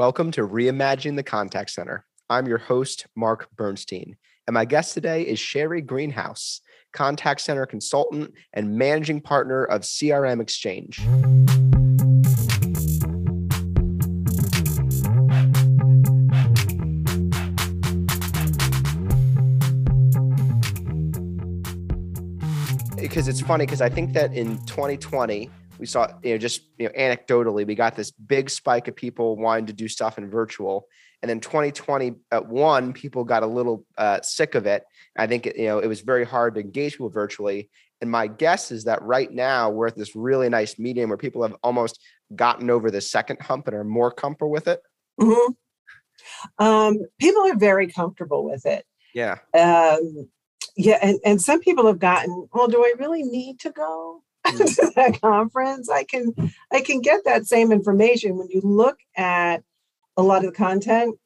Welcome to Reimagine the Contact Center. I'm your host, Mark Bernstein, and my guest today is Sherry Greenhouse, contact center consultant and managing partner of CRM Exchange. Because it's funny, because I think that in 2020, we saw, you know, just you know, anecdotally, we got this big spike of people wanting to do stuff in virtual. And then 2020 at one, people got a little uh, sick of it. I think you know it was very hard to engage people virtually. And my guess is that right now we're at this really nice medium where people have almost gotten over the second hump and are more comfortable with it. Mm-hmm. Um, people are very comfortable with it. Yeah. Um, yeah, and, and some people have gotten, well, do I really need to go. to that conference? I can I can get that same information when you look at a lot of the content,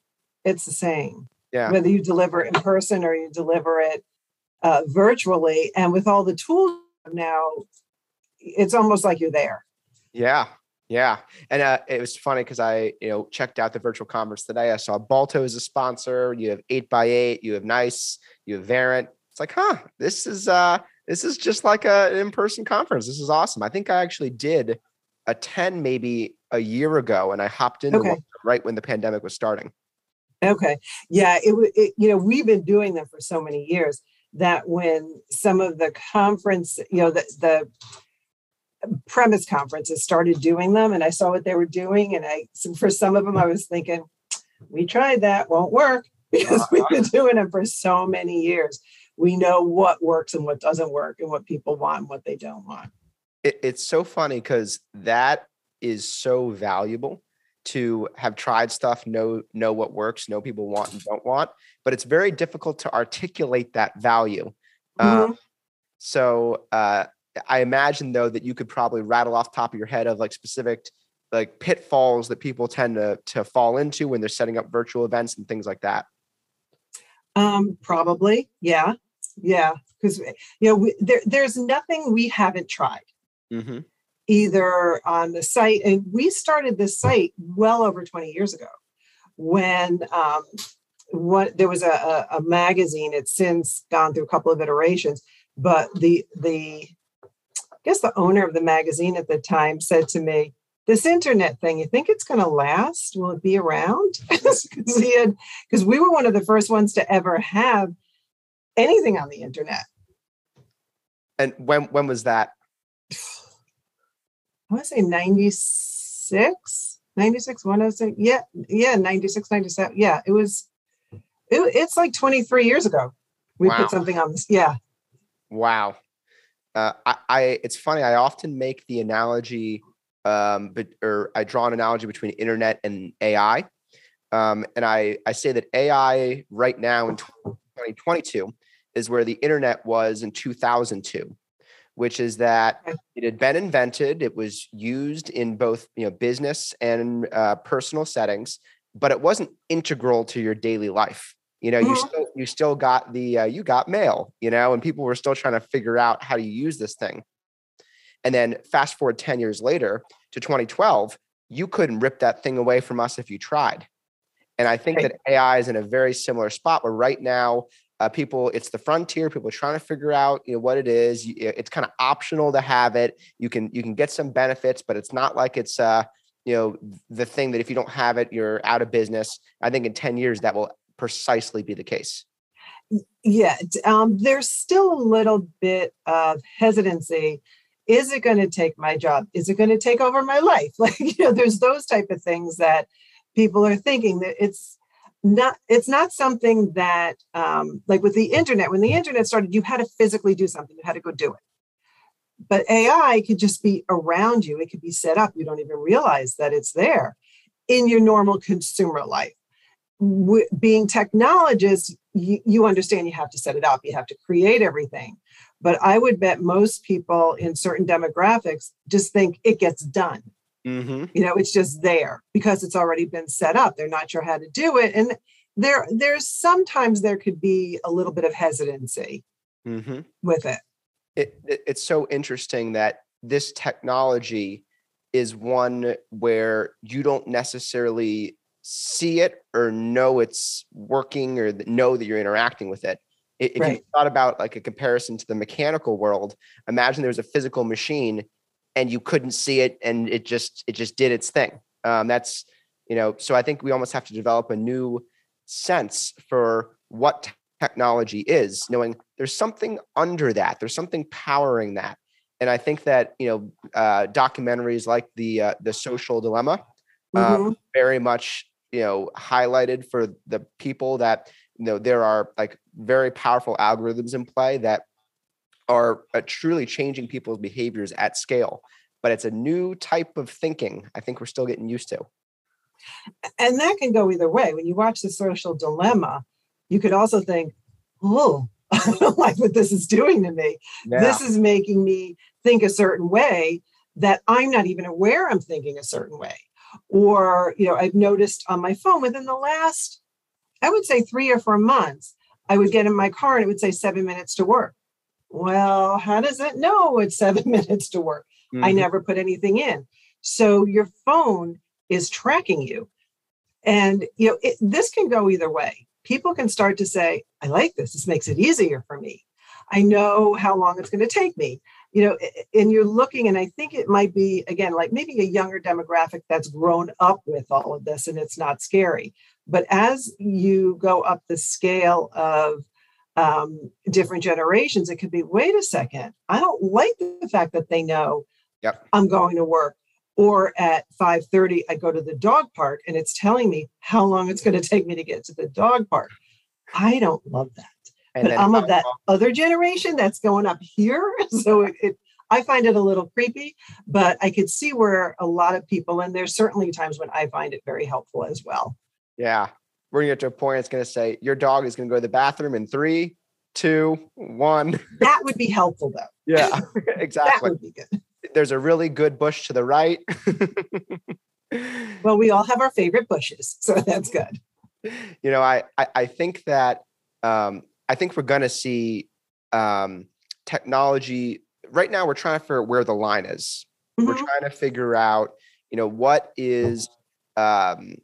it's the same. Yeah. Whether you deliver in person or you deliver it uh, virtually, and with all the tools now, it's almost like you're there. Yeah, yeah, and uh, it was funny because I, you know, checked out the virtual conference today. I saw Balto as a sponsor. You have eight by eight. You have Nice. You have Verint. It's like, huh, this is uh, this is just like a, an in person conference. This is awesome. I think I actually did attend maybe a year ago, and I hopped into okay. right when the pandemic was starting. Okay, yeah, it, it you know we've been doing them for so many years that when some of the conference, you know, the the premise conferences started doing them, and I saw what they were doing, and I for some of them I was thinking, we tried that, won't work because we've uh-huh. been doing them for so many years. We know what works and what doesn't work, and what people want and what they don't want. It, it's so funny because that is so valuable to have tried stuff, know know what works, know people want and don't want, but it's very difficult to articulate that value. Mm-hmm. Um, so uh, I imagine though that you could probably rattle off top of your head of like specific like pitfalls that people tend to to fall into when they're setting up virtual events and things like that. Um, probably, yeah, yeah, because you know we, there, there's nothing we haven't tried. Mm-hmm either on the site. And we started this site well over 20 years ago when um, what there was a, a, a magazine. It's since gone through a couple of iterations, but the the I guess the owner of the magazine at the time said to me, "This internet thing, you think it's going to last? Will it be around?" Because he had because we were one of the first ones to ever have anything on the internet. And when when was that? I want to say 96, 96, 106. Yeah, yeah, 96, 97. Yeah, it was, it, it's like 23 years ago. We wow. put something on this. Yeah. Wow. Uh, I, I, it's funny. I often make the analogy, um, but, or I draw an analogy between internet and AI. Um, and I, I say that AI right now in 2022 is where the internet was in 2002 which is that it had been invented, it was used in both you know business and uh, personal settings, but it wasn't integral to your daily life. You know, mm-hmm. you still you still got the uh, you got mail, you know, and people were still trying to figure out how to use this thing. And then fast forward 10 years later to 2012, you couldn't rip that thing away from us if you tried. And I think right. that AI is in a very similar spot where right now uh, people it's the frontier people are trying to figure out you know what it is. It's kind of optional to have it. You can you can get some benefits but it's not like it's uh you know the thing that if you don't have it you're out of business. I think in 10 years that will precisely be the case. Yeah um, there's still a little bit of hesitancy. Is it going to take my job? Is it going to take over my life? Like you know there's those type of things that people are thinking that it's not it's not something that um, like with the internet when the internet started you had to physically do something you had to go do it. But ai could just be around you it could be set up you don't even realize that it's there in your normal consumer life. W- being technologists you, you understand you have to set it up you have to create everything. But i would bet most people in certain demographics just think it gets done Mm-hmm. You know, it's just there because it's already been set up. They're not sure how to do it, and there, there's sometimes there could be a little bit of hesitancy mm-hmm. with it. It, it. It's so interesting that this technology is one where you don't necessarily see it or know it's working or know that you're interacting with it. If right. you thought about like a comparison to the mechanical world, imagine there was a physical machine and you couldn't see it and it just it just did its thing. Um, that's you know, so I think we almost have to develop a new sense for what technology is, knowing there's something under that, there's something powering that. And I think that you know uh, documentaries like the uh, the Social Dilemma mm-hmm. very much you know highlighted for the people that you know there are like very powerful algorithms in play that are uh, truly changing people's behaviors at scale but it's a new type of thinking i think we're still getting used to and that can go either way when you watch the social dilemma you could also think oh i don't like what this is doing to me yeah. this is making me think a certain way that i'm not even aware i'm thinking a certain way or, you know, I've noticed on my phone within the last, I would say three or four months, I would get in my car and it would say seven minutes to work. Well, how does it know it's seven minutes to work? Mm-hmm. I never put anything in. So your phone is tracking you. And you know, it, this can go either way. People can start to say, I like this. This makes it easier for me. I know how long it's going to take me you know, and you're looking, and I think it might be, again, like maybe a younger demographic that's grown up with all of this and it's not scary. But as you go up the scale of um, different generations, it could be wait a second, I don't like the fact that they know yep. I'm going to work. Or at 5:30, I go to the dog park and it's telling me how long it's going to take me to get to the dog park. I don't love that. And but I'm of that other generation that's going up here. So it, it, I find it a little creepy, but I could see where a lot of people, and there's certainly times when I find it very helpful as well. Yeah. We're to get to a point, it's going to say, your dog is going to go to the bathroom in three, two, one. That would be helpful, though. Yeah, exactly. that would be good. There's a really good bush to the right. well, we all have our favorite bushes, so that's good. You know, I I, I think that um, I think we're going to see um, technology. Right now, we're trying to figure out where the line is. Mm-hmm. We're trying to figure out, you know, what is, um,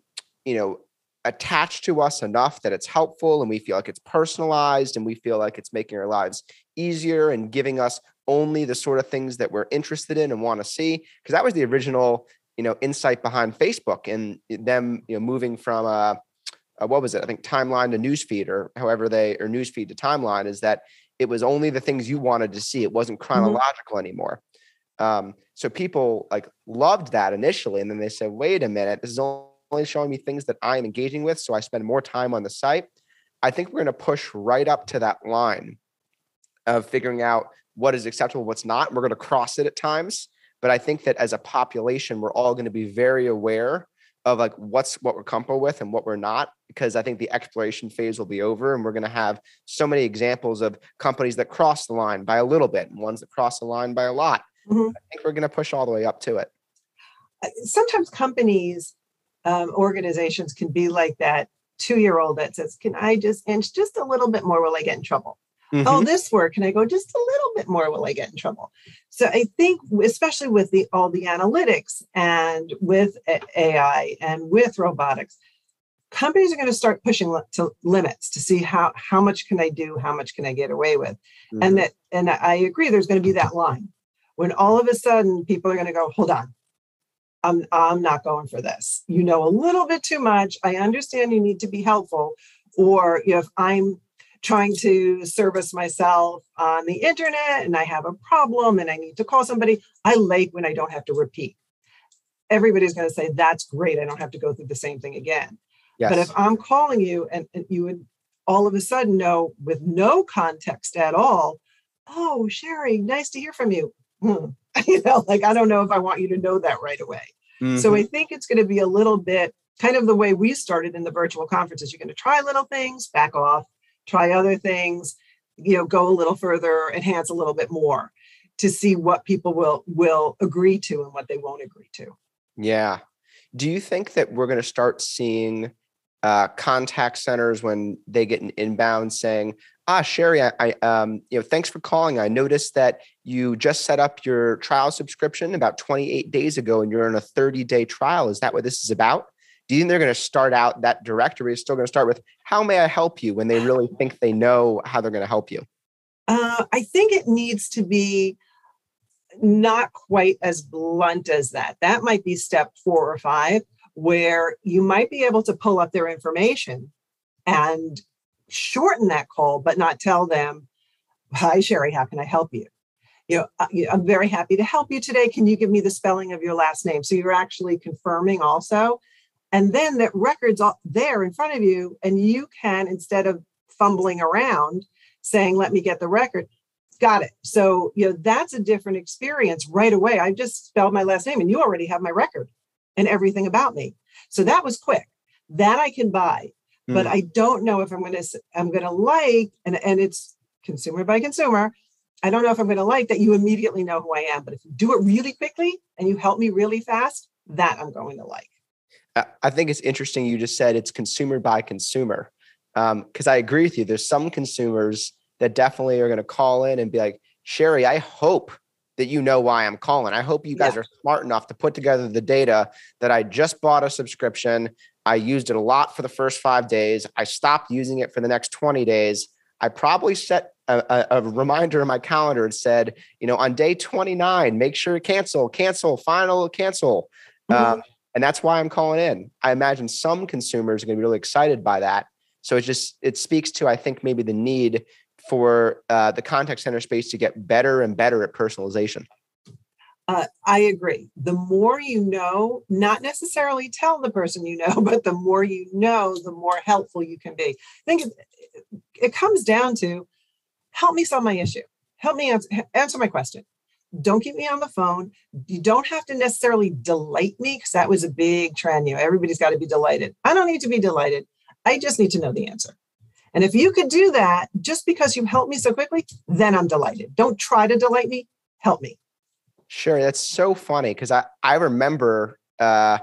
you know, attached to us enough that it's helpful and we feel like it's personalized and we feel like it's making our lives easier and giving us only the sort of things that we're interested in and want to see. Because that was the original, you know, insight behind Facebook and them, you know, moving from a uh, what was it? I think timeline to newsfeed or however they or newsfeed to timeline is that it was only the things you wanted to see. It wasn't mm-hmm. chronological mm-hmm. anymore. Um, so people like loved that initially, and then they said, "Wait a minute, this is only showing me things that I'm engaging with, so I spend more time on the site." I think we're going to push right up to that line of figuring out what is acceptable, what's not. We're going to cross it at times, but I think that as a population, we're all going to be very aware of like what's what we're comfortable with and what we're not because i think the exploration phase will be over and we're going to have so many examples of companies that cross the line by a little bit and ones that cross the line by a lot mm-hmm. i think we're going to push all the way up to it uh, sometimes companies um, organizations can be like that two year old that says can i just inch just a little bit more will i get in trouble Oh, mm-hmm. Oh, this work. Can I go just a little bit more? Will I get in trouble? So I think, especially with the all the analytics and with AI and with robotics, companies are going to start pushing to limits to see how how much can I do, how much can I get away with, mm-hmm. and that and I agree. There's going to be that line when all of a sudden people are going to go, hold on. I'm, I'm not going for this. You know a little bit too much. I understand you need to be helpful. Or if I'm trying to service myself on the internet and I have a problem and I need to call somebody, I like when I don't have to repeat. Everybody's going to say, that's great. I don't have to go through the same thing again. Yes. But if I'm calling you and, and you would all of a sudden know with no context at all, oh, Sherry, nice to hear from you. Hmm. You know, like I don't know if I want you to know that right away. Mm-hmm. So I think it's going to be a little bit kind of the way we started in the virtual conferences. You're going to try little things, back off, try other things, you know, go a little further, enhance a little bit more to see what people will will agree to and what they won't agree to. Yeah. Do you think that we're going to start seeing uh, contact centers when they get an inbound saying, "Ah, Sherry, I, I um, you know, thanks for calling. I noticed that you just set up your trial subscription about 28 days ago, and you're in a 30 day trial. Is that what this is about?" do you think they're going to start out that directory is still going to start with how may i help you when they really think they know how they're going to help you uh, i think it needs to be not quite as blunt as that that might be step four or five where you might be able to pull up their information and shorten that call but not tell them hi sherry how can i help you you know, uh, I'm very happy to help you today. Can you give me the spelling of your last name? So you're actually confirming also. And then that record's there in front of you, and you can, instead of fumbling around saying, let me get the record, got it. So, you know, that's a different experience right away. I just spelled my last name and you already have my record and everything about me. So that was quick. That I can buy. Mm. But I don't know if I'm going to I'm going to like and and it's consumer by consumer I don't know if I'm going to like that you immediately know who I am, but if you do it really quickly and you help me really fast, that I'm going to like. I think it's interesting you just said it's consumer by consumer. Because um, I agree with you. There's some consumers that definitely are going to call in and be like, Sherry, I hope that you know why I'm calling. I hope you guys yeah. are smart enough to put together the data that I just bought a subscription. I used it a lot for the first five days. I stopped using it for the next 20 days. I probably set a, a, reminder in my calendar and said, you know, on day 29, make sure to cancel, cancel, final, cancel. Mm-hmm. Um, and that's why I'm calling in. I imagine some consumers are going to be really excited by that. So it just it speaks to I think maybe the need for uh, the contact center space to get better and better at personalization. Uh, I agree. The more you know, not necessarily tell the person you know, but the more you know, the more helpful you can be. I think it, it comes down to help me solve my issue. Help me answer, answer my question. Don't keep me on the phone. You don't have to necessarily delight me because that was a big trend. You know, everybody's got to be delighted. I don't need to be delighted. I just need to know the answer. And if you could do that just because you helped me so quickly, then I'm delighted. Don't try to delight me. Help me. Sure, that's so funny because I I remember uh,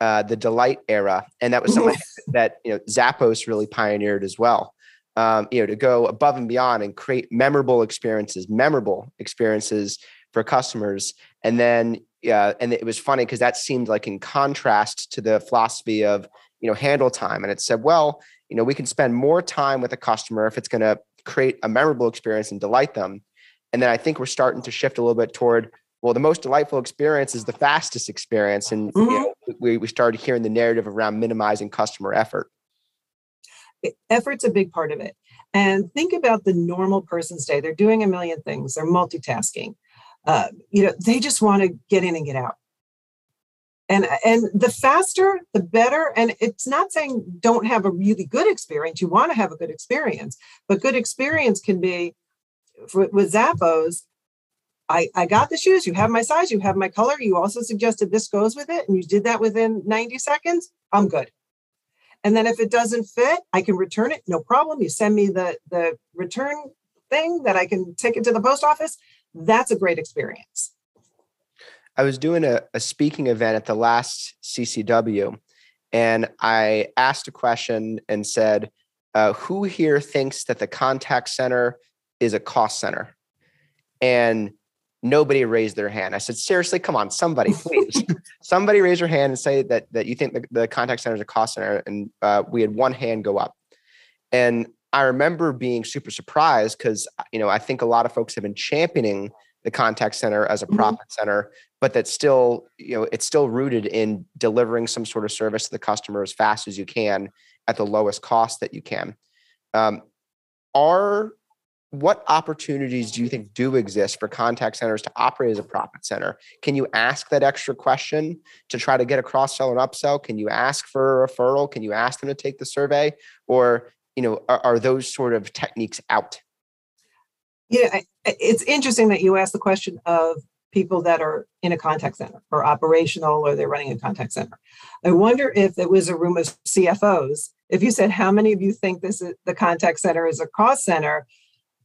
uh, the delight era, and that was something that you know Zappos really pioneered as well um, you know, to go above and beyond and create memorable experiences, memorable experiences for customers. And then, yeah, and it was funny because that seemed like in contrast to the philosophy of, you know, handle time. And it said, well, you know, we can spend more time with a customer if it's going to create a memorable experience and delight them. And then I think we're starting to shift a little bit toward, well, the most delightful experience is the fastest experience. And mm-hmm. you know, we, we started hearing the narrative around minimizing customer effort effort's a big part of it. And think about the normal person's day. They're doing a million things. They're multitasking. Uh, you know, they just want to get in and get out. And and the faster, the better. And it's not saying don't have a really good experience. You want to have a good experience, but good experience can be with Zappos. I, I got the shoes. You have my size. You have my color. You also suggested this goes with it, and you did that within 90 seconds. I'm good. And then if it doesn't fit, I can return it. No problem. You send me the, the return thing that I can take it to the post office. That's a great experience. I was doing a, a speaking event at the last CCW, and I asked a question and said, uh, Who here thinks that the contact center is a cost center? And nobody raised their hand. I said, seriously, come on, somebody, please, somebody raise your hand and say that that you think the, the contact center is a cost center. And uh, we had one hand go up, and I remember being super surprised because you know I think a lot of folks have been championing the contact center as a mm-hmm. profit mm-hmm. center, but that's still you know it's still rooted in delivering some sort of service to the customer as fast as you can at the lowest cost that you can. Um, are what opportunities do you think do exist for contact centers to operate as a profit center? Can you ask that extra question to try to get a cross sell and upsell? Can you ask for a referral? Can you ask them to take the survey? Or, you know, are, are those sort of techniques out? Yeah, it's interesting that you asked the question of people that are in a contact center or operational or they're running a contact center. I wonder if it was a room of CFOs. If you said, how many of you think this is the contact center is a cost center?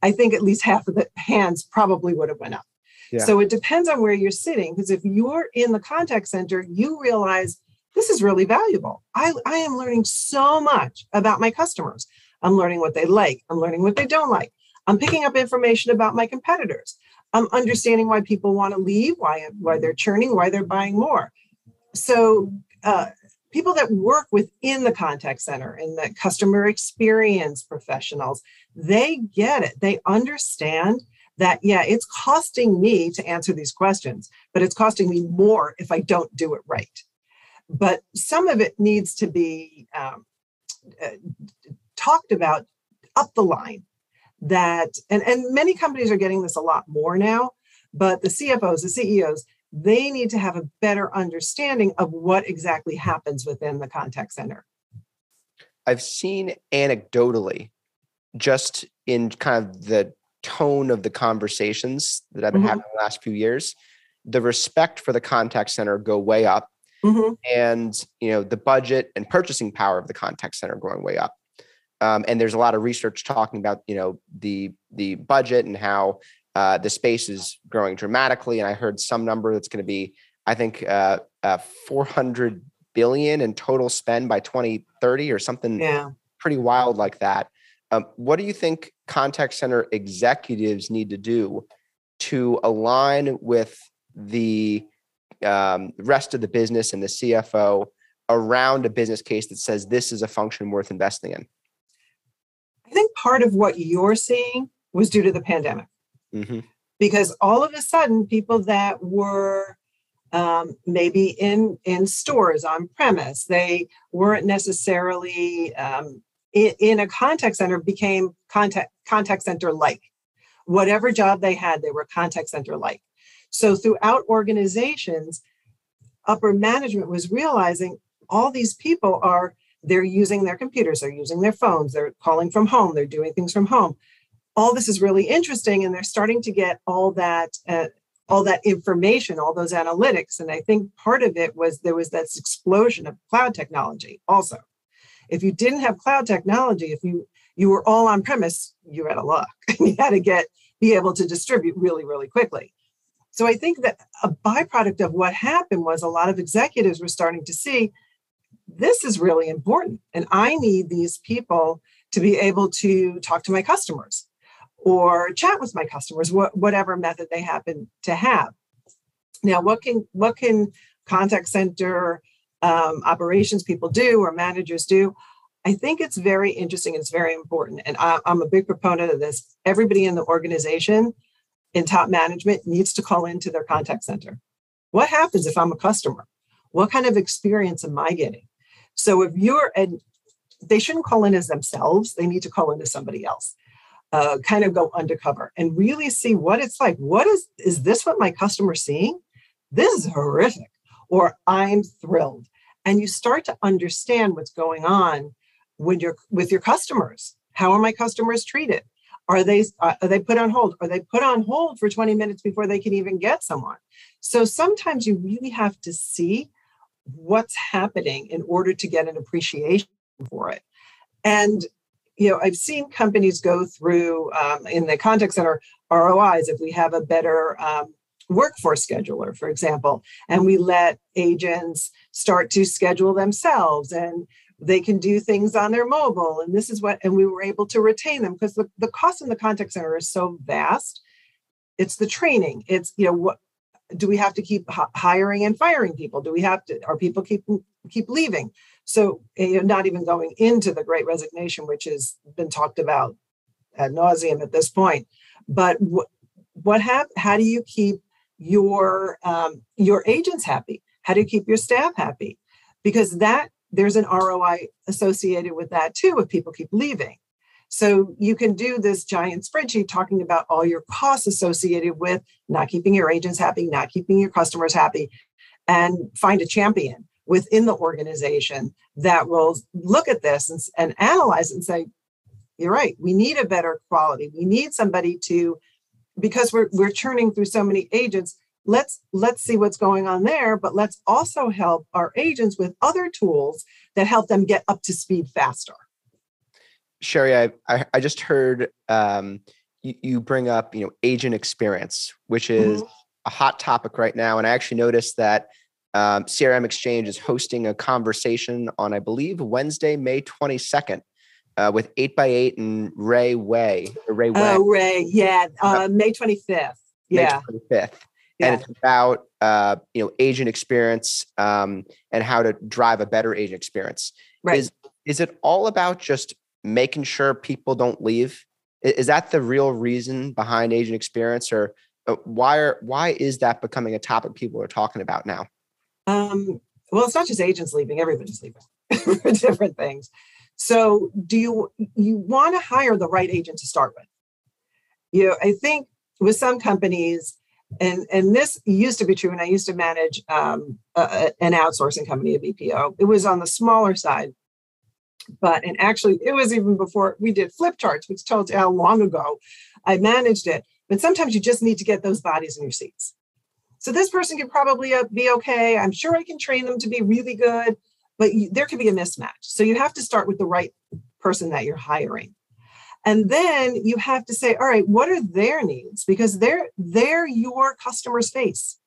I think at least half of the hands probably would have went up. Yeah. So it depends on where you're sitting because if you're in the contact center, you realize this is really valuable. I, I am learning so much about my customers. I'm learning what they like. I'm learning what they don't like. I'm picking up information about my competitors. I'm understanding why people want to leave, why why they're churning, why they're buying more. So uh, people that work within the contact center and the customer experience professionals, they get it. They understand that, yeah, it's costing me to answer these questions, but it's costing me more if I don't do it right. But some of it needs to be um, uh, talked about up the line that, and, and many companies are getting this a lot more now, but the CFOs, the CEOs, they need to have a better understanding of what exactly happens within the contact center. I've seen anecdotally, just in kind of the tone of the conversations that I've been mm-hmm. having the last few years, the respect for the contact center go way up. Mm-hmm. And you know the budget and purchasing power of the contact center going way up. Um, and there's a lot of research talking about you know the the budget and how uh, the space is growing dramatically, and I heard some number that's going to be, I think, uh, uh, 400 billion in total spend by 2030 or something yeah. pretty wild like that. Um, what do you think contact center executives need to do to align with the um, rest of the business and the CFO around a business case that says this is a function worth investing in? Part of what you're seeing was due to the pandemic. Mm-hmm. Because all of a sudden, people that were um, maybe in in stores on premise, they weren't necessarily um, in, in, a contact center. Became contact contact center like. Whatever job they had, they were contact center like. So throughout organizations, upper management was realizing all these people are they're using their computers, they're using their phones, they're calling from home, they're doing things from home. All this is really interesting and they're starting to get all that uh, all that information all those analytics and i think part of it was there was this explosion of cloud technology also. If you didn't have cloud technology if you you were all on premise you had a luck. You had to get be able to distribute really really quickly. So i think that a byproduct of what happened was a lot of executives were starting to see this is really important and i need these people to be able to talk to my customers or chat with my customers, wh- whatever method they happen to have. Now, what can what can contact center um, operations people do or managers do? I think it's very interesting. It's very important, and I, I'm a big proponent of this. Everybody in the organization, in top management, needs to call into their contact center. What happens if I'm a customer? What kind of experience am I getting? So if you're and they shouldn't call in as themselves, they need to call in into somebody else uh, kind of go undercover and really see what it's like. What is is this what my customer's seeing? This is horrific, or I'm thrilled. And you start to understand what's going on when you're with your customers. How are my customers treated? Are they uh, are they put on hold? Are they put on hold for 20 minutes before they can even get someone? So sometimes you really have to see what's happening in order to get an appreciation for it. And you know, I've seen companies go through um, in the contact center ROIs if we have a better um, workforce scheduler, for example, and we let agents start to schedule themselves and they can do things on their mobile. And this is what, and we were able to retain them because the, the cost in the contact center is so vast. It's the training. It's, you know, what do we have to keep hiring and firing people? Do we have to, are people keep, keep leaving? So you know, not even going into the great resignation, which has been talked about ad nauseum at this point. But what what hap- how do you keep your um, your agents happy? How do you keep your staff happy? Because that there's an ROI associated with that too if people keep leaving. So you can do this giant spreadsheet talking about all your costs associated with not keeping your agents happy, not keeping your customers happy, and find a champion within the organization that will look at this and, and analyze and say, you're right, we need a better quality. We need somebody to, because we're we're churning through so many agents, let's let's see what's going on there, but let's also help our agents with other tools that help them get up to speed faster. Sherry, I I, I just heard um, you, you, bring up you know agent experience, which is mm-hmm. a hot topic right now, and I actually noticed that um, CRM Exchange is hosting a conversation on, I believe, Wednesday, May 22nd. Uh, with 8x8 and Ray Way. Ray Way. Oh, Ray. Yeah. Uh, May 25th. Yeah. May 25th. yeah. and it's about uh, you know agent experience um, and how to drive a better agent experience. Right. Is is it all about just making sure people don't leave? Is that the real reason behind agent experience, or uh, why are why is that becoming a topic people are talking about now? Um, well, it's not just agents leaving; everybody's leaving different things. So, do you you want to hire the right agent to start with? You know, I think with some companies, and and this used to be true when I used to manage um, a, an outsourcing company, a BPO. It was on the smaller side, but and actually it was even before we did flip charts, which tells you how long ago I managed it. But sometimes you just need to get those bodies in your seats. So this person could probably uh, be okay. I'm sure I can train them to be really good, but you, there could be a mismatch. So you have to start with the right person that you're hiring. And then you have to say, all right, what are their needs? Because they're they're your customer's face.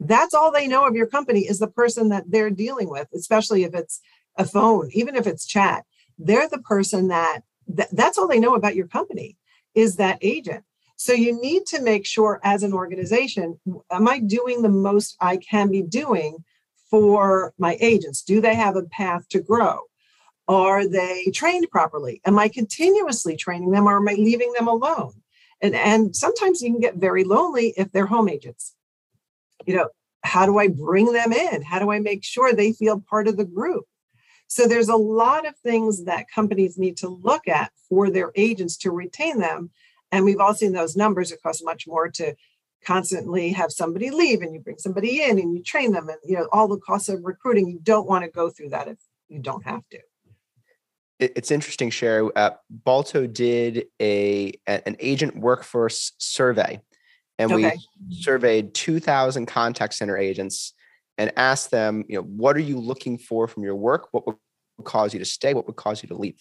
That's all they know of your company is the person that they're dealing with, especially if it's a phone, even if it's chat. They're the person that, that that's all they know about your company is that agent. So you need to make sure as an organization, am I doing the most I can be doing for my agents? Do they have a path to grow? Are they trained properly? Am I continuously training them or am I leaving them alone? And, and sometimes you can get very lonely if they're home agents. You know, how do I bring them in? How do I make sure they feel part of the group? So there's a lot of things that companies need to look at for their agents to retain them. And we've all seen those numbers. It costs much more to constantly have somebody leave and you bring somebody in and you train them and you know all the costs of recruiting. You don't want to go through that if you don't have to it's interesting, Sherry. Uh, Balto did a an agent workforce survey, and okay. we surveyed 2,000 contact center agents and asked them, you know, what are you looking for from your work? What would cause you to stay? What would cause you to leave?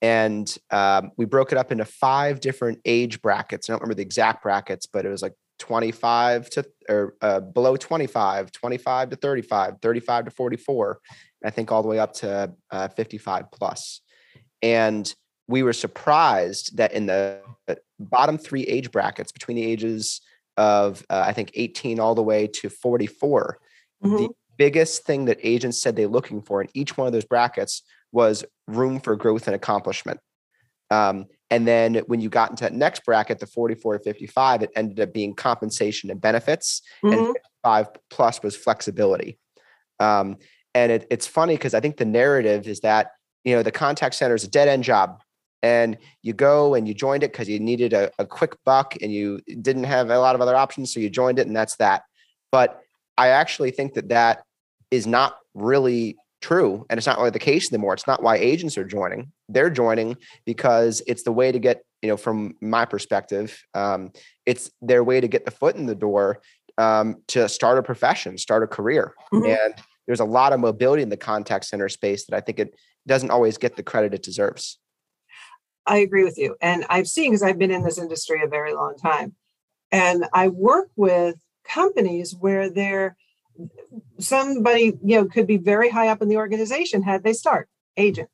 And um, we broke it up into five different age brackets. I don't remember the exact brackets, but it was like 25 to or uh, below 25, 25 to 35, 35 to 44, I think all the way up to uh, 55 plus. And we were surprised that in the bottom three age brackets between the ages of, uh, I think, 18 all the way to 44, mm-hmm. the biggest thing that agents said they're looking for in each one of those brackets was room for growth and accomplishment. Um, and then when you got into that next bracket, the 44 to 55, it ended up being compensation and benefits, mm-hmm. and five plus was flexibility. Um, and it, it's funny because I think the narrative is that you know the contact center is a dead end job, and you go and you joined it because you needed a, a quick buck and you didn't have a lot of other options, so you joined it, and that's that. But I actually think that that is not really true and it's not really the case anymore it's not why agents are joining they're joining because it's the way to get you know from my perspective um, it's their way to get the foot in the door um, to start a profession start a career mm-hmm. and there's a lot of mobility in the contact center space that I think it doesn't always get the credit it deserves. I agree with you. And I've seen because I've been in this industry a very long time. And I work with companies where they're somebody, you know, could be very high up in the organization had they start agent.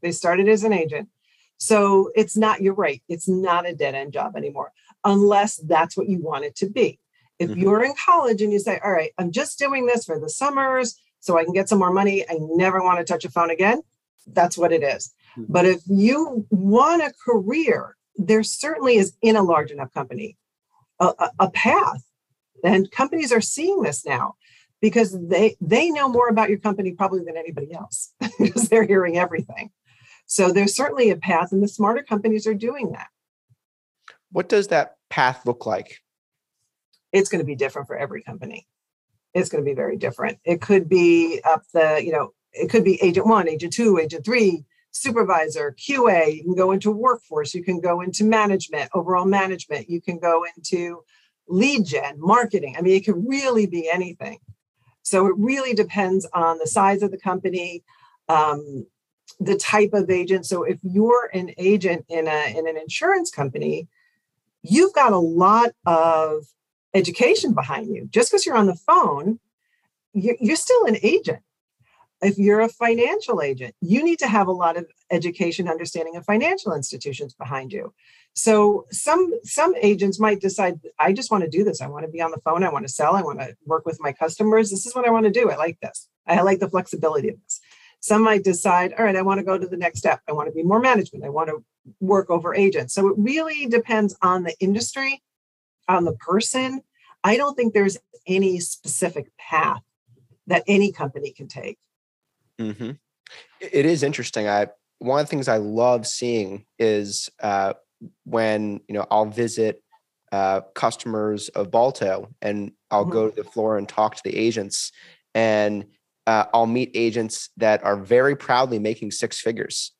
They started as an agent. So it's not, you're right, it's not a dead end job anymore, unless that's what you want it to be. If mm-hmm. you're in college and you say, all right, I'm just doing this for the summers so I can get some more money, I never want to touch a phone again, that's what it is. Mm-hmm. But if you want a career, there certainly is in a large enough company a, a, a path. And companies are seeing this now because they they know more about your company probably than anybody else because they're hearing everything. So there's certainly a path, and the smarter companies are doing that. What does that path look like? it's going to be different for every company. It's going to be very different. It could be up the, you know, it could be agent one, agent two, agent three, supervisor, QA. You can go into workforce. You can go into management, overall management. You can go into lead gen, marketing. I mean, it can really be anything. So it really depends on the size of the company, um, the type of agent. So if you're an agent in a in an insurance company, you've got a lot of education behind you. Just because you're on the phone, you're, still an agent. If you're a financial agent, you need to have a lot of education, understanding of financial institutions behind you. So some some agents might decide, I just want to do this. I want to be on the phone. I want to sell. I want to work with my customers. This is what I want to do. I like this. I like the flexibility of this. Some might decide, all right, I want to go to the next step. I want to be more management. I want to work over agents. So it really depends on the industry, on the person. I don't think there's any specific path that any company can take. Mm-hmm. It is interesting. I one of the things I love seeing is uh, when you know I'll visit uh, customers of Balto and I'll mm-hmm. go to the floor and talk to the agents and uh, I'll meet agents that are very proudly making six figures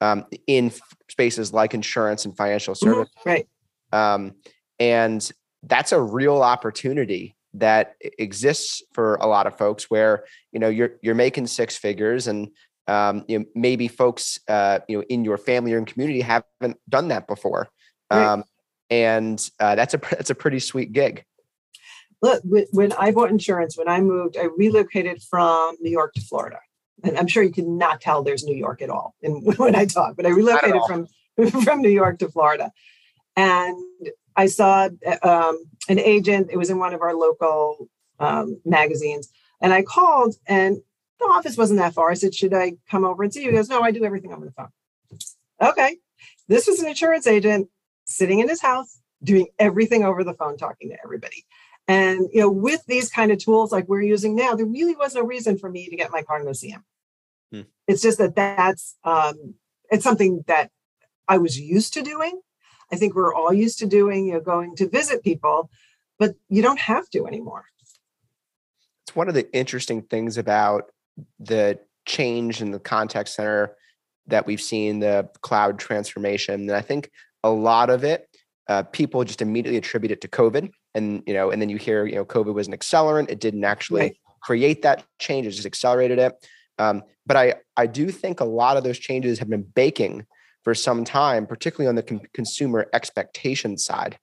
um, in f- spaces like insurance and financial mm-hmm. service. Mm-hmm. Right. Um, and that's a real opportunity that exists for a lot of folks where you know you're you're making six figures and um, you know, maybe folks uh, you know in your family or in community haven't done that before right. um, and uh, that's a that's a pretty sweet gig look, when I bought insurance, when I moved, I relocated from New York to Florida. And I'm sure you can not tell there's New York at all in, when I talk, but I relocated from, from New York to Florida. And I saw um, an agent, it was in one of our local um, magazines. And I called, and the office wasn't that far. I said, Should I come over and see you? He goes, No, I do everything over the phone. Okay. This was an insurance agent sitting in his house doing everything over the phone, talking to everybody. And you know, with these kind of tools like we're using now, there really was no reason for me to get my car and go see him. Hmm. It's just that that's um, it's something that I was used to doing. I think we're all used to doing, you know, going to visit people, but you don't have to anymore. It's one of the interesting things about the change in the contact center that we've seen, the cloud transformation. And I think a lot of it, uh, people just immediately attribute it to COVID and you know and then you hear you know covid was an accelerant it didn't actually right. create that change it just accelerated it um, but i i do think a lot of those changes have been baking for some time particularly on the con- consumer expectation side?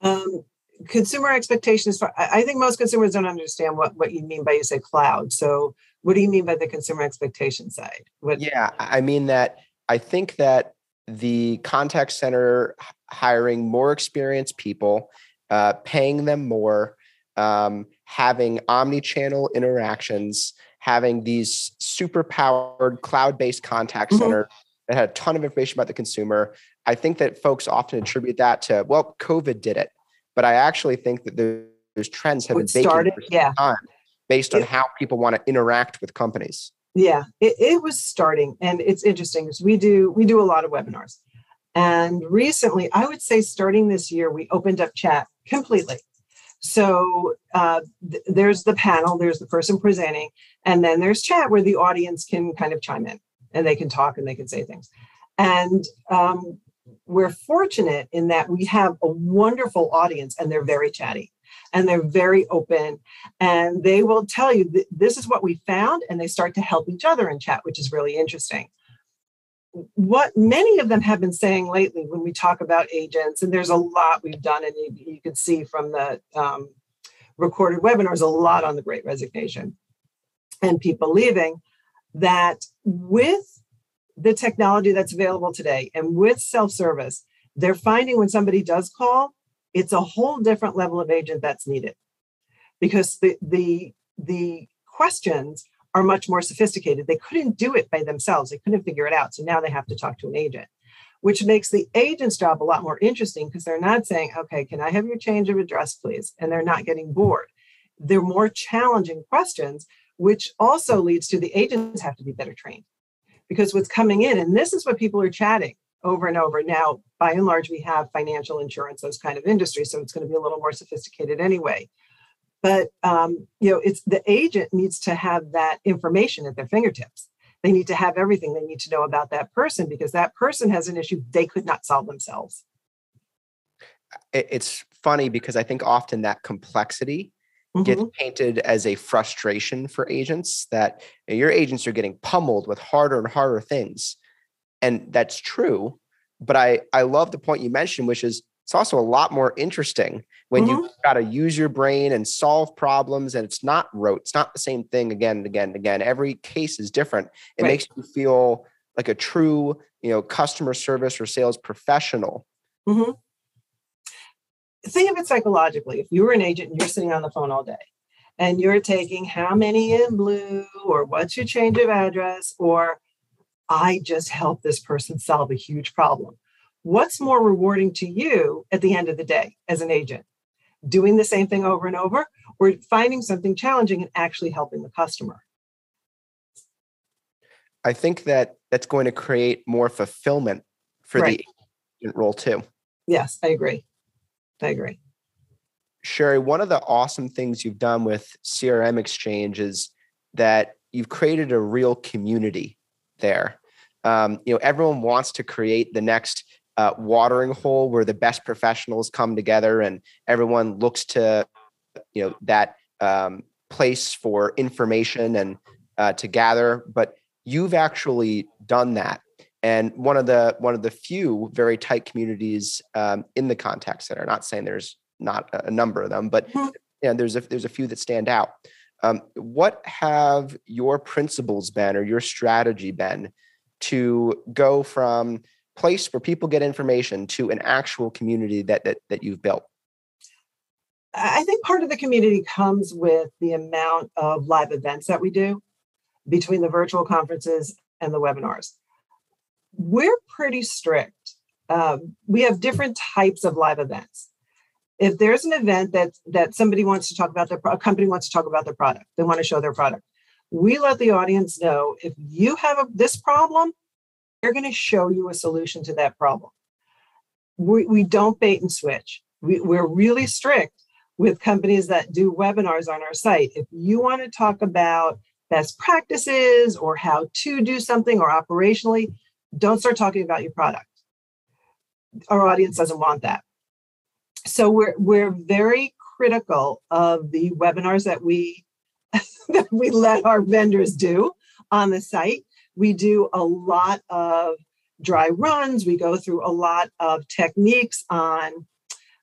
Um, consumer expectations for i think most consumers don't understand what what you mean by you say cloud. So what do you mean by the consumer expectation side? What- yeah i mean that i think that the contact center hiring more experienced people, uh, paying them more, um, having omni-channel interactions, having these super powered cloud-based contact mm-hmm. center that had a ton of information about the consumer. I think that folks often attribute that to well, COVID did it, but I actually think that those trends have been started, yeah. based on how people want to interact with companies yeah it, it was starting and it's interesting because we do we do a lot of webinars and recently i would say starting this year we opened up chat completely so uh, th- there's the panel there's the person presenting and then there's chat where the audience can kind of chime in and they can talk and they can say things. And um, we're fortunate in that we have a wonderful audience and they're very chatty and they're very open and they will tell you this is what we found and they start to help each other in chat which is really interesting what many of them have been saying lately when we talk about agents and there's a lot we've done and you, you can see from the um, recorded webinars a lot on the great resignation and people leaving that with the technology that's available today and with self-service they're finding when somebody does call it's a whole different level of agent that's needed. Because the the the questions are much more sophisticated. They couldn't do it by themselves. They couldn't figure it out. So now they have to talk to an agent which makes the agent's job a lot more interesting because they're not saying okay can i have your change of address please? And they're not getting bored. They're more challenging questions which also leads to the agents have to be better trained. Because what's coming in and this is what people are chatting over and over. Now, by and large, we have financial insurance, those kind of industries, so it's going to be a little more sophisticated anyway. But um, you know, it's the agent needs to have that information at their fingertips. They need to have everything they need to know about that person because that person has an issue they could not solve themselves. It's funny because I think often that complexity mm-hmm. gets painted as a frustration for agents that your agents are getting pummeled with harder and harder things and that's true but i i love the point you mentioned which is it's also a lot more interesting when Mhm. you got to use your brain and solve problems and it's not rote it's not the same thing again and again and again every case is different it Right. makes you feel like a true you know customer service or sales professional Mhm. Think of it psychologically. If you were an agent and you're sitting on the phone all day and you're taking how many in blue or what's your change of address or I just helped this person solve a huge problem. What's more rewarding to you at the end of the day as an agent? Doing the same thing over and over or finding something challenging and actually helping the customer? i think that that's going to create more fulfillment for Right. the agent role too Yes, I agree. I agree. Sherry, one of the awesome things you've done with CRMXchange is that you've created a real community there. Um, you know, everyone wants to create the next uh, watering hole where the best professionals come together, and everyone looks to, you know, that um, place for information and uh, to gather. But you've actually done that and one of the one of the few very tight communities um, in the contact center. Not saying there's not a number of them, but Mhm. yeah, there's a there's a few that stand out. Um, what have your principles been, or your strategy been, to go from place where people get information to an actual community that that that you've built? I think part of the community comes with the amount of live events that we do between the virtual conferences and the webinars. We're pretty strict. Um, we have different types of live events. If there's an event that that somebody wants to talk about their a company wants to talk about their product, they want to show their product. We let the audience know if you have a, this problem, they're going to show you a solution to that problem. We, we don't bait and switch. We, we're really strict with companies that do webinars on our site. If you want to talk about best practices or how to do something or operationally, don't start talking about your product. Our audience doesn't want that. So we're we're very critical of the webinars that we that we let our vendors do on the site. We do a lot of dry runs. We go through a lot of techniques on,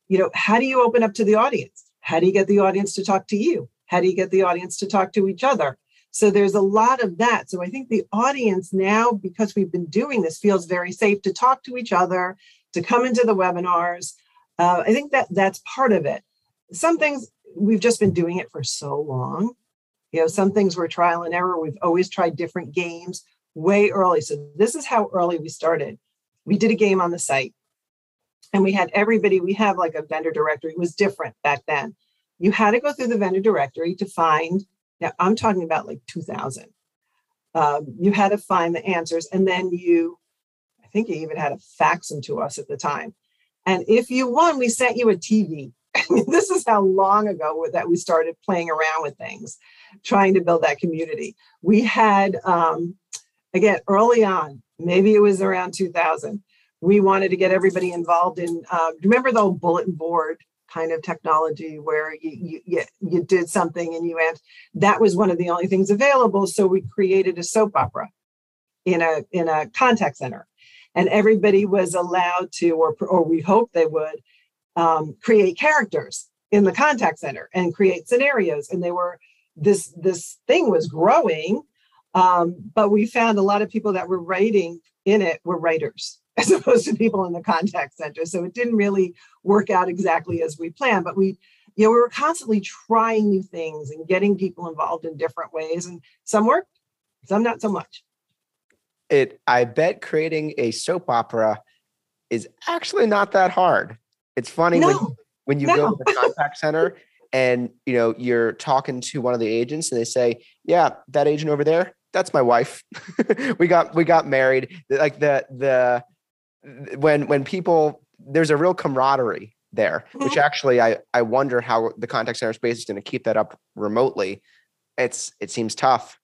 you know, how do you open up to the audience? How do you get the audience to talk to you? How do you get the audience to talk to each other? So there's a lot of that. So I think the audience now, because we've been doing this, feels very safe to talk to each other, to come into the webinars. Uh, I think that that's part of it. Some things we've just been doing it for so long. You know, some things were trial and error. We've always tried different games way early. So this is how early we started. We did a game on the site and we had everybody, we have like a vendor directory. It was different back then. You had to go through the vendor directory to find, now I'm talking about like 2000. Um, you had to find the answers and then you, I think you even had to fax them to us at the time. And if you won, we sent you a TV. This is how long ago that we started playing around with things, trying to build that community. We had, um, again, early on, maybe it was around 2000, we wanted to get everybody involved in, uh, remember the old bulletin board kind of technology where you, you, you, did something and you had, that was one of the only things available. So we created a soap opera in a, in a contact center and everybody was allowed to, or, or we hoped they would, um, create characters in the contact center and create scenarios. And they were this this thing was growing, um, but we found a lot of people that were writing in it were writers as opposed to people in the contact center. So it didn't really work out exactly as we planned. But we, you know, we were constantly trying new things and getting people involved in different ways, and some worked, some not so much. It I bet creating a soap opera is actually not that hard. It's funny when No, when you go to the contact center and you know you're talking to one of the agents and they say yeah that agent over there that's my wife we got we got married like the the when when people there's a real camaraderie there which actually i i wonder how the contact center space is going to keep that up remotely it's it seems tough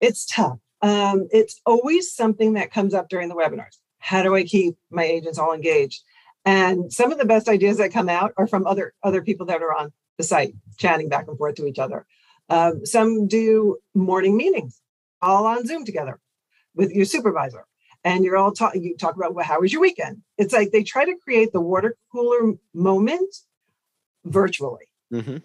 it's tough. Um, it's always something that comes up during the webinars. How do I keep my agents all engaged? And some of the best ideas that come out are from other other people that are on the site, chatting back and forth to each other. Um, some do morning meetings, all on Zoom together with your supervisor, and you're all talking you talk about well how was your weekend it's like they try to create the water cooler moment virtually Mm-hmm.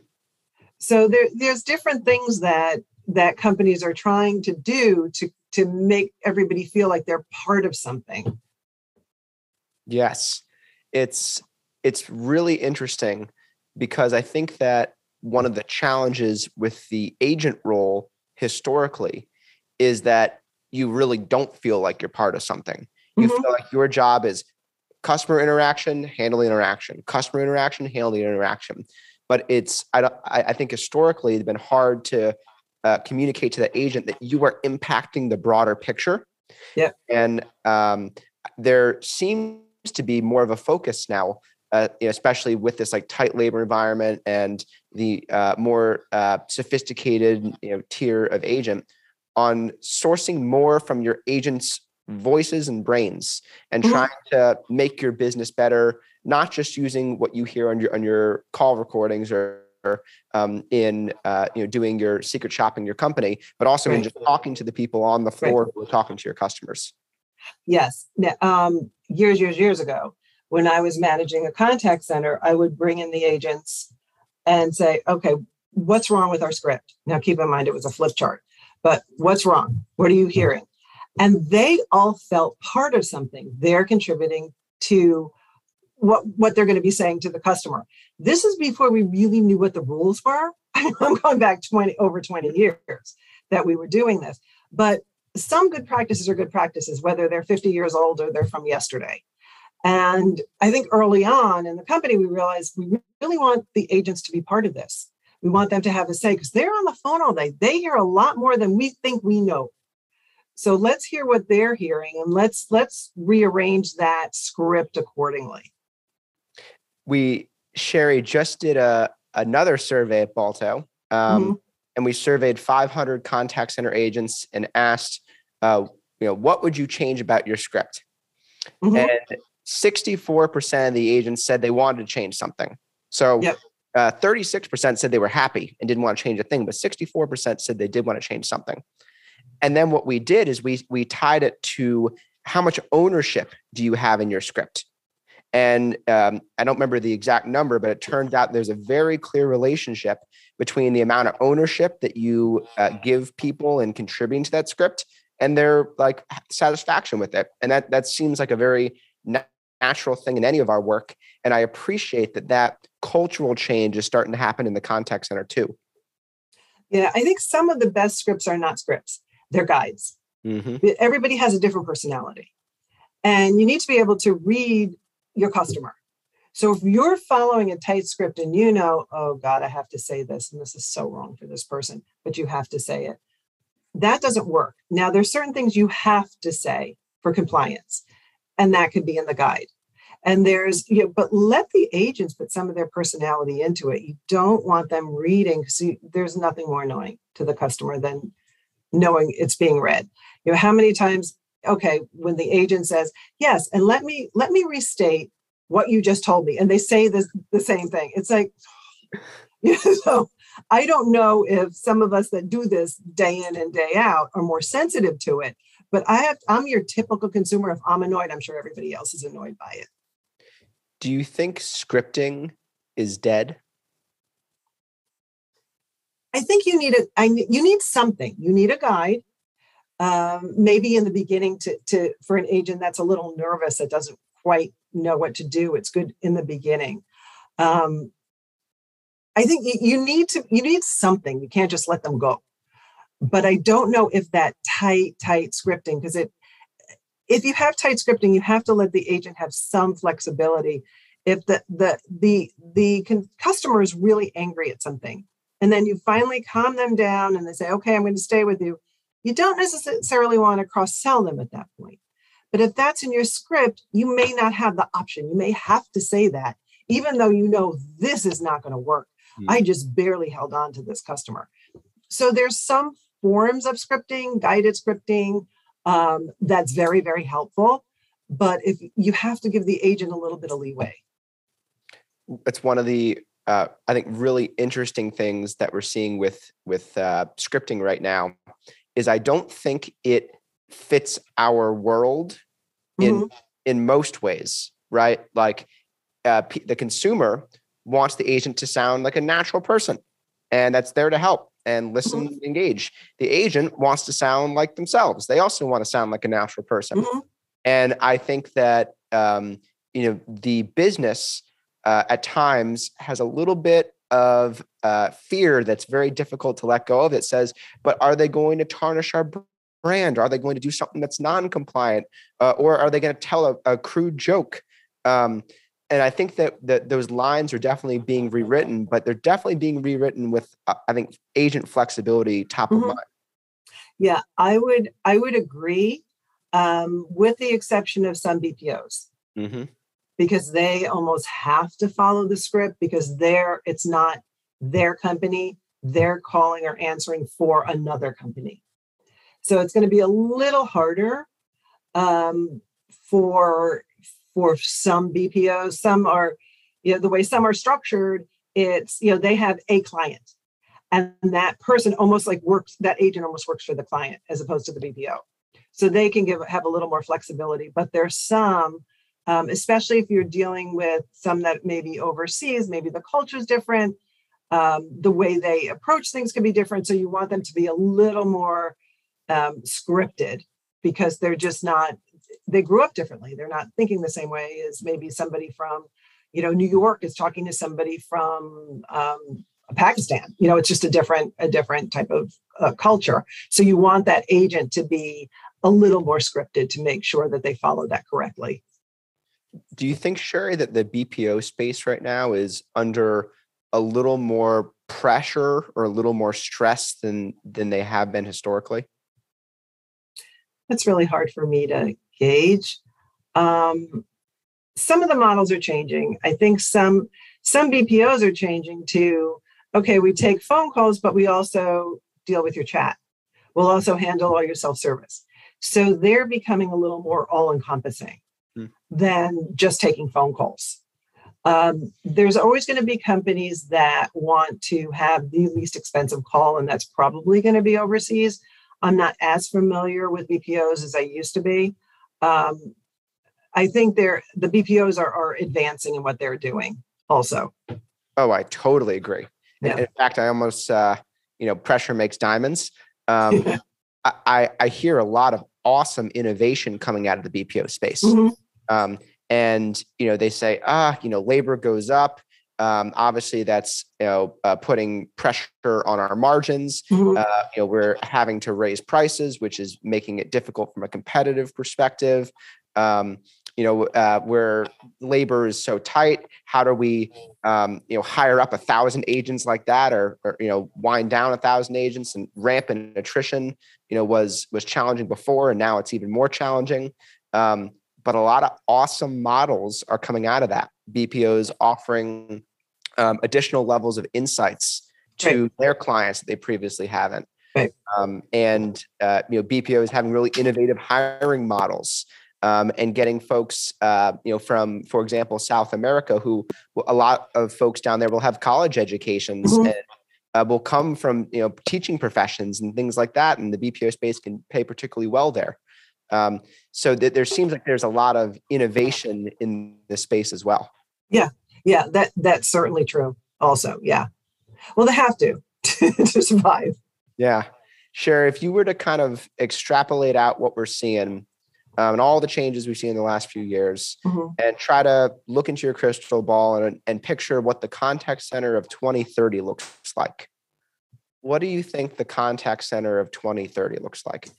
so there, there's different things that that companies are trying to do to to make everybody feel like they're part of something Yes. It's it's really interesting because I think that one of the challenges with the agent role historically is that you really don't feel like you're part of something. You Mhm. feel like your job is customer interaction, handle the interaction, customer interaction, handle the interaction. But it's I don't I, I think historically it's been hard to uh, communicate to the agent that you are impacting the broader picture. Yeah. And um, there seems to be more of a focus now, uh, especially with this like tight labor environment and the uh, more uh, sophisticated you know tier of agent on sourcing more from your agent's voices and brains and Mhm. trying to make your business better, not just using what you hear on your on your call recordings or um, in uh, you know doing your secret shopping your company, but also in just talking to the people on the floor who are talking to your customers. Yes. Um, years, years, years ago, when I was managing a contact center, I would bring in the agents and say, okay, what's wrong with our script? Now, keep in mind, it was a flip chart, but what's wrong? What are you hearing? And they all felt part of something. They're contributing to what, what they're going to be saying to the customer. This is before we really knew what the rules were. I'm going back 20 over 20 years that we were doing this. But some good practices are good practices, whether they're 50 years old or they're from yesterday. And I think early on in the company, we realized we really want the agents to be part of this. We want them to have a say because they're on the phone all day. They hear a lot more than we think we know. So let's hear what they're hearing and let's let's rearrange that script accordingly. we Sherry just did a another survey at Balto, um, and we surveyed 500 contact center agents and asked, uh, you know, what would you change about your script? Mhm. And 64% of the agents said they wanted to change something. So Yep. uh, 36% said they were happy and didn't want to change a thing, but 64% said they did want to change something. And then what we did is we we tied it to how much ownership do you have in your script? And um, I don't remember the exact number, but it turned out there's a very clear relationship between the amount of ownership that you uh, give people in contributing to that script and their like satisfaction with it. And that that seems like a very natural thing in any of our work. And I appreciate that that cultural change is starting to happen in the contact center too. Yeah, I think some of the best scripts are not scripts, they're guides. Mm-hmm. everybody has a different personality and you need to be able to read your customer so if you're following a tight script and you know oh god i have to say this and this is so wrong for this person but you have to say it that doesn't work now there's certain things you have to say for compliance and that could be in the guide. And there's you know, but let the agents put some of their personality into it. You don't want them reading because there's nothing more annoying to the customer than knowing it's being read. You know how many times okay when the agent says yes and let me let me restate what you just told me and they say this the same thing. It's like you know, i don't know if some of us that do this day in and day out are more sensitive to it but i have i'm your typical consumer if i'm annoyed i'm sure everybody else is annoyed by it Do you think scripting is dead? I think you need a I you need something. You need a guide. Um, maybe in the beginning to to for an agent that's a little nervous that doesn't quite know what to do. It's good in the beginning. Um, I think y- you need to you need something. You can't just let them go. But I don't know if that tight tight scripting because it if you have tight scripting, you have to let the agent have some flexibility. If the the the the con- customer is really angry at something, and then you finally calm them down and they say, okay, I'm going to stay with you. You don't necessarily want to cross sell them at that point. But if that's in your script, you may not have the option. You may have to say that, even though you know this is not going to work. Hmm. I just barely held on to this customer. So there's some forms of scripting, guided scripting, um, that's very, very helpful. But if you have to give the agent a little bit of leeway. It's one of the uh, I think really interesting things that we're seeing with with uh, scripting right now is I don't think it fits our world in mm-hmm. in most ways, right? Like uh, p- the consumer wants the agent to sound like a natural person, and that's there to help and listen, mm-hmm. engage. The agent wants to sound like themselves. They also want to sound like a natural person. Mm-hmm. And I think that um, you know the business uh, at times has a little bit of uh, fear that's very difficult to let go of. It says, but are they going to tarnish our brand? Are they going to do something that's non-compliant, uh, or are they going to tell a, a crude joke? Um, and I think that, that those lines are definitely being rewritten, but they're definitely being rewritten with, uh, I think, agent flexibility top mm-hmm. of mind. Yeah, I would I would agree, um, with the exception of some BPOs. Mm-hmm because they almost have to follow the script because they're it's not their company they're calling or answering for another company so it's going to be a little harder um, for for some bpos some are you know the way some are structured it's you know they have a client and that person almost like works that agent almost works for the client as opposed to the bpo so they can give have a little more flexibility but there's some um, especially if you're dealing with some that maybe overseas, maybe the culture is different, um, the way they approach things can be different. So you want them to be a little more um, scripted because they're just not, they grew up differently. They're not thinking the same way as maybe somebody from, you know, New York is talking to somebody from um, Pakistan. You know, it's just a different, a different type of uh, culture. So you want that agent to be a little more scripted to make sure that they follow that correctly do you think Sherry that the BPO space right now is under a little more pressure or a little more stress than than they have been historically? That's really hard for me to gauge. Um, some of the models are changing. I think some some BPOs are changing to okay, we take phone calls, but we also deal with your chat. We'll also handle all your self service. So they're becoming a little more all encompassing mm. than just taking phone calls. Um, there's always going to be companies that want to have the least expensive call, and that's probably going to be overseas. I'm not as familiar with BPOs as I used to be. Um, I think they're the BPOs are, are advancing in what they're doing also. Oh, I totally agree. Yeah. In, fact, I almost, uh, you know, pressure makes diamonds. Um, I, I hear a lot of awesome innovation coming out of the BPO space. Mm-hmm. Um, and you know they say ah you know labor goes up um, obviously that's you know uh, putting pressure on our margins mm-hmm. uh, you know we're having to raise prices which is making it difficult from a competitive perspective um, you know uh, where labor is so tight how do we um, you know hire up a thousand agents like that or, or you know wind down a thousand agents and rampant attrition you know was was challenging before and now it's even more challenging um, but a lot of awesome models are coming out of that. BPOs offering um, additional levels of insights to right. their clients that they previously haven't. Right. Um, and uh, you know, BPO is having really innovative hiring models um, and getting folks, uh, you know, from, for example, South America, who a lot of folks down there will have college educations mm-hmm. and uh, will come from you know teaching professions and things like that, and the BPO space can pay particularly well there. Um, so th- there seems like there's a lot of innovation in this space as well. Yeah, yeah, that that's certainly true. Also, yeah. Well, they have to to survive. Yeah, Sherry, if you were to kind of extrapolate out what we're seeing um, and all the changes we've seen in the last few years, mm-hmm. and try to look into your crystal ball and, and picture what the contact center of 2030 looks like. What do you think the contact center of 2030 looks like?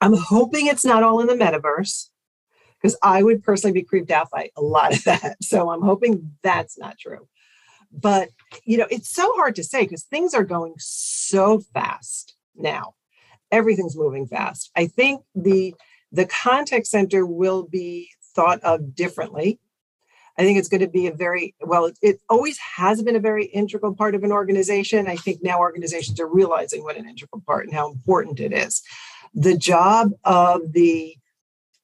I'm hoping it's not all in the metaverse because I would personally be creeped out by a lot of that. So I'm hoping that's not true. But, you know, it's so hard to say because things are going so fast now. Everything's moving fast. I think the the contact center will be thought of differently. I think it's going to be a very well, it always has been a very integral part of an organization. I think now organizations are realizing what an integral part and how important it is the job of the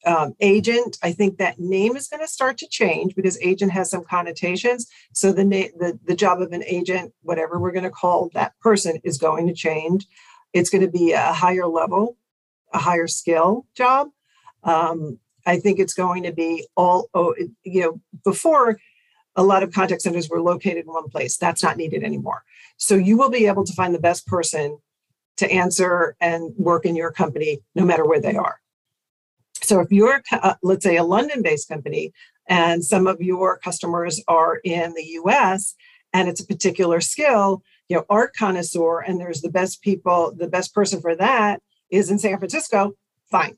um, agent i think that name is going to start to change because agent has some connotations so the, na- the the job of an agent whatever we're going to call that person is going to change it's going to be a higher level a higher skill job. Um, I think it's going to be all, oh, you know, before a lot of contact centers were located in one place. That's not needed anymore. So you will be able to find the best person to answer and work in your company no matter where they are. So if you're, uh, let's say, a London based company and some of your customers are in the US and it's a particular skill, you know, art connoisseur, and there's the best people, the best person for that is in San Francisco, fine.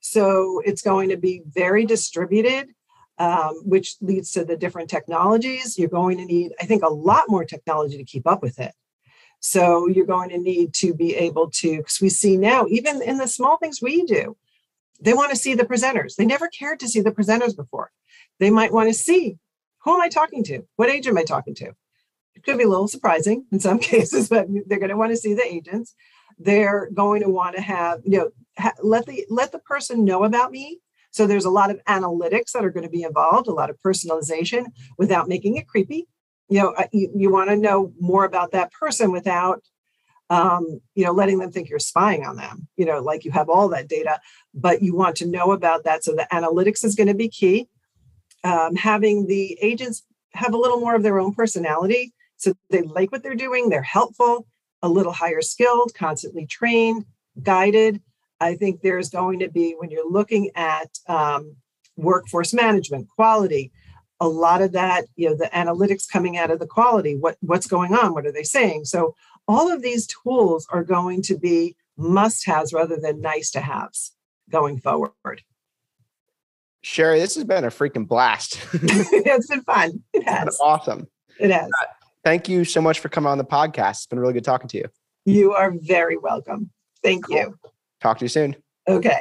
So it's going to be very distributed, um, which leads to the different technologies. You're going to need, I think, a lot more technology to keep up with it. So you're going to need to be able to, because we see now, even in the small things we do, they want to see the presenters. They never cared to see the presenters before. They might want to see who am I talking to? What age am I talking to? It could be a little surprising in some cases, but they're going to want to see the agents. They're going to want to have, you know, ha- let the let the person know about me. So there's a lot of analytics that are going to be involved, a lot of personalization without making it creepy. You know, uh, you, you want to know more about that person without um, you know, letting them think you're spying on them, you know, like you have all that data, but you want to know about that. So the analytics is going to be key. Um, having the agents have a little more of their own personality. So they like what they're doing, they're helpful, a little higher skilled, constantly trained, guided. I think there's going to be, when you're looking at um, workforce management, quality, a lot of that, you know, the analytics coming out of the quality, what, what's going on, what are they saying? So all of these tools are going to be must haves rather than nice to haves going forward. Sherry, this has been a freaking blast. it's been fun. It has. awesome. It has. Uh, thank you so much for coming on the podcast. It's been really good talking to you. You are very welcome. Thank cool. you. Talk to you soon. Okay.